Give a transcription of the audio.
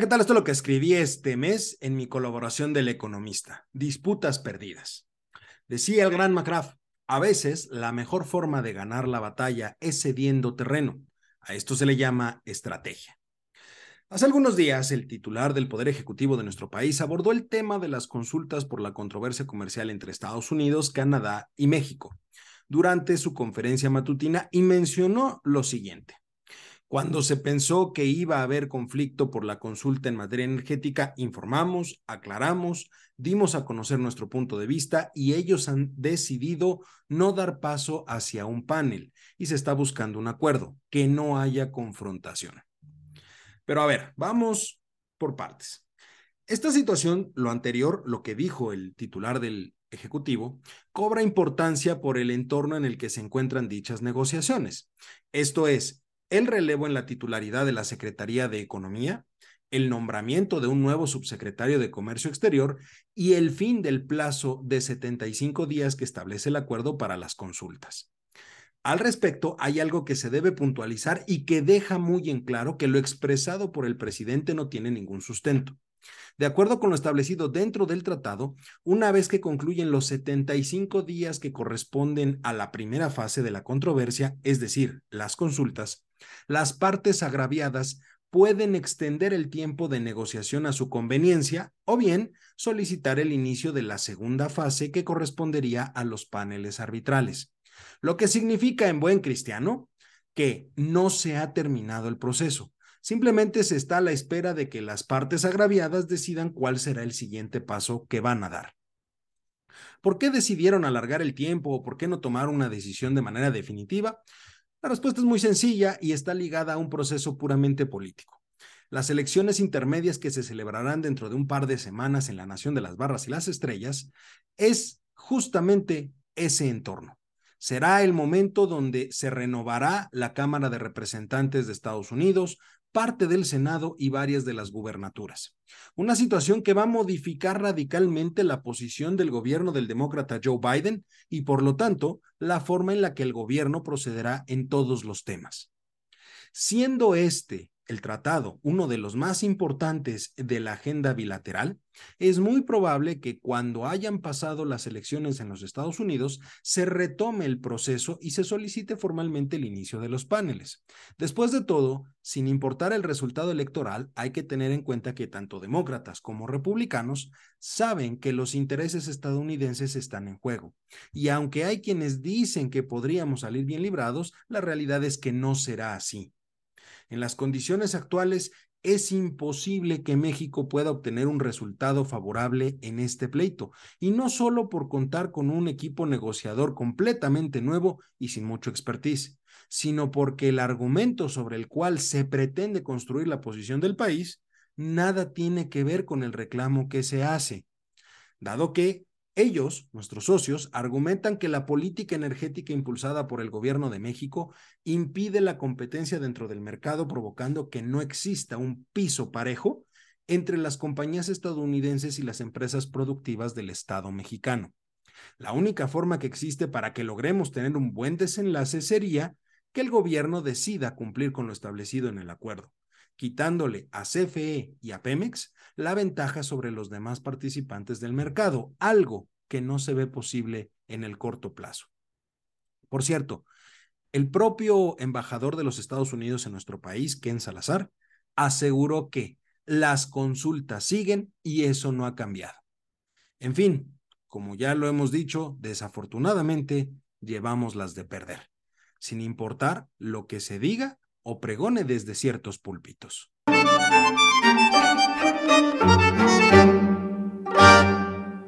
¿qué tal? Esto es lo que escribí este mes en mi colaboración del Economista, Disputas Perdidas. Decía el gran McCraft, a veces la mejor forma de ganar la batalla es cediendo terreno. A esto se le llama estrategia. Hace algunos días, el titular del Poder Ejecutivo de nuestro país abordó el tema de las consultas por la controversia comercial entre Estados Unidos, Canadá y México durante su conferencia matutina y mencionó lo siguiente. Cuando se pensó que iba a haber conflicto por la consulta en materia energética, informamos, aclaramos, dimos a conocer nuestro punto de vista y ellos han decidido no dar paso hacia un panel y se está buscando un acuerdo, que no haya confrontación. Pero a ver, vamos por partes. Esta situación, lo anterior, lo que dijo el titular del Ejecutivo, cobra importancia por el entorno en el que se encuentran dichas negociaciones. Esto es, el relevo en la titularidad de la Secretaría de Economía, el nombramiento de un nuevo subsecretario de Comercio Exterior y el fin del plazo de 75 días que establece el acuerdo para las consultas. Al respecto, hay algo que se debe puntualizar y que deja muy en claro que lo expresado por el presidente no tiene ningún sustento. De acuerdo con lo establecido dentro del tratado, una vez que concluyen los 75 días que corresponden a la primera fase de la controversia, es decir, las consultas, las partes agraviadas pueden extender el tiempo de negociación a su conveniencia o bien solicitar el inicio de la segunda fase que correspondería a los paneles arbitrales. Lo que significa en buen cristiano que no se ha terminado el proceso. Simplemente se está a la espera de que las partes agraviadas decidan cuál será el siguiente paso que van a dar. ¿Por qué decidieron alargar el tiempo o por qué no tomar una decisión de manera definitiva? La respuesta es muy sencilla y está ligada a un proceso puramente político. Las elecciones intermedias que se celebrarán dentro de un par de semanas en la Nación de las Barras y las Estrellas es justamente ese entorno. Será el momento donde se renovará la Cámara de Representantes de Estados Unidos, parte del Senado y varias de las gubernaturas. Una situación que va a modificar radicalmente la posición del gobierno del demócrata Joe Biden y, por lo tanto, la forma en la que el gobierno procederá en todos los temas. Siendo este el tratado, uno de los más importantes de la agenda bilateral, es muy probable que cuando hayan pasado las elecciones en los Estados Unidos, se retome el proceso y se solicite formalmente el inicio de los paneles. Después de todo, sin importar el resultado electoral, hay que tener en cuenta que tanto demócratas como republicanos saben que los intereses estadounidenses están en juego. Y aunque hay quienes dicen que podríamos salir bien librados, la realidad es que no será así. En las condiciones actuales, es imposible que México pueda obtener un resultado favorable en este pleito, y no solo por contar con un equipo negociador completamente nuevo y sin mucho expertise, sino porque el argumento sobre el cual se pretende construir la posición del país nada tiene que ver con el reclamo que se hace, dado que ellos, nuestros socios, argumentan que la política energética impulsada por el gobierno de México impide la competencia dentro del mercado, provocando que no exista un piso parejo entre las compañías estadounidenses y las empresas productivas del Estado mexicano. La única forma que existe para que logremos tener un buen desenlace sería que el gobierno decida cumplir con lo establecido en el acuerdo quitándole a CFE y a Pemex la ventaja sobre los demás participantes del mercado, algo que no se ve posible en el corto plazo. Por cierto, el propio embajador de los Estados Unidos en nuestro país, Ken Salazar, aseguró que las consultas siguen y eso no ha cambiado. En fin, como ya lo hemos dicho, desafortunadamente llevamos las de perder, sin importar lo que se diga o pregone desde ciertos púlpitos.